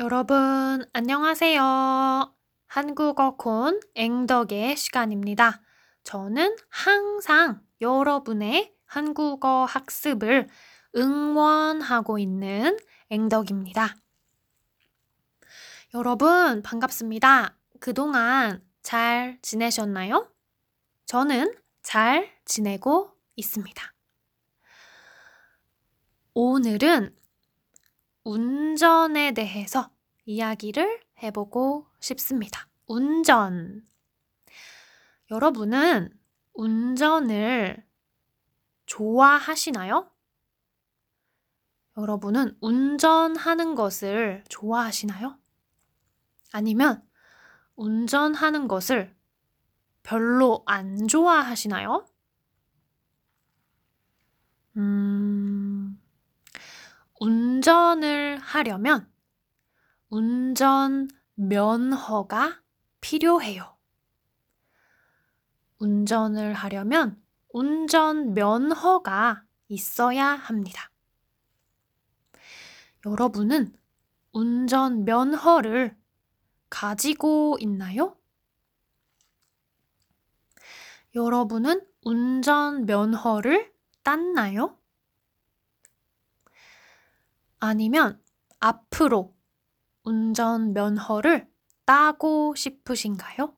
여러분, 안녕하세요. 한국어 콘 앵덕의 시간입니다. 저는 항상 여러분의 한국어 학습을 응원하고 있는 앵덕입니다. 여러분, 반갑습니다. 그동안 잘 지내셨나요? 저는 잘 지내고 있습니다. 오늘은 운전에 대해서 이야기를 해보고 싶습니다. 운전. 여러분은 운전을 좋아하시나요? 여러분은 운전하는 것을 좋아하시나요? 아니면 운전하는 것을 별로 안 좋아하시나요? 음, 운전을 하려면 운전 면허가 필요해요. 운전을 하려면 운전 면허가 있어야 합니다. 여러분은 운전 면허를 가지고 있나요? 여러분은 운전 면허를 땄나요? 아니면 앞으로 운전 면허를 따고 싶으신가요?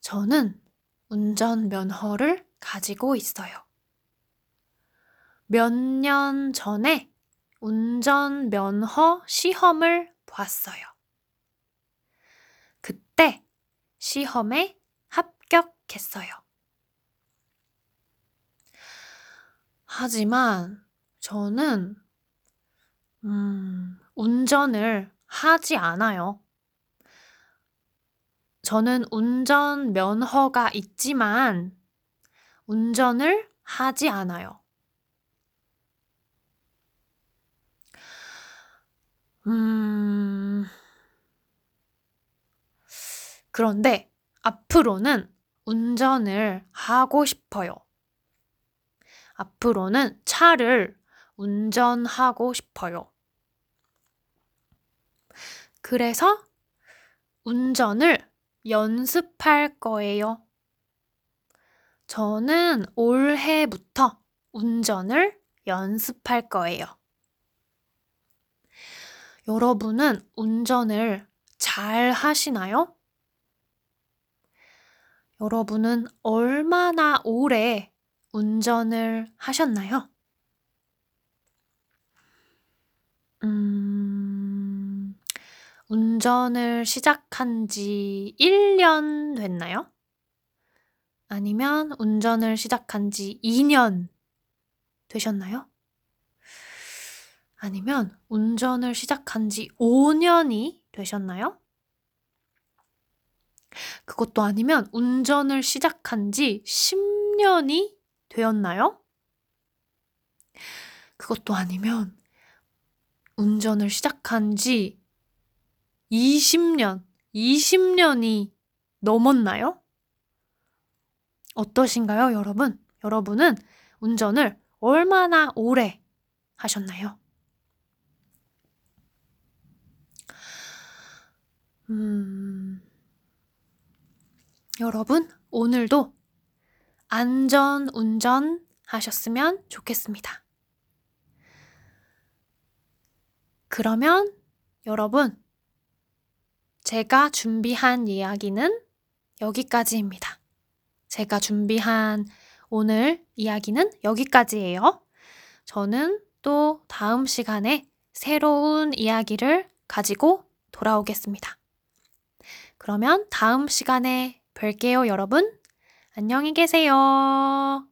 저는 운전 면허를 가지고 있어요. 몇 년 전에 운전 면허 시험을 봤어요. 그때 시험에 합격했어요. 하지만 저는, 음, 운전을 하지 않아요. 저는 운전 면허가 있지만 운전을 하지 않아요. 음, 그런데 앞으로는 운전을 하고 싶어요. 앞으로는 차를 운전하고 싶어요. 그래서 운전을 연습할 거예요. 저는 올해부터 운전을 연습할 거예요. 여러분은 운전을 잘 하시나요? 여러분은 얼마나 오래 운전을 하셨나요? 음, 운전을 시작한 지 1 년 됐나요? 아니면 운전을 시작한 지 2 년 되셨나요? 아니면 운전을 시작한 지 5 년이 되셨나요? 그것도 아니면 운전을 시작한 지 10 년이 되었나요? 그것도 아니면 운전을 시작한 지 20년, 20년이 넘었나요? 어떠신가요, 여러분? 여러분은 운전을 얼마나 오래 하셨나요? 음, 여러분, 오늘도 안전 운전 하셨으면 좋겠습니다. 그러면 여러분, 제가 준비한 이야기는 여기까지입니다. 제가 준비한 오늘 이야기는 여기까지예요. 저는 또 다음 시간에 새로운 이야기를 가지고 돌아오겠습니다. 그러면 다음 시간에 뵐게요, 여러분. 안녕히 계세요.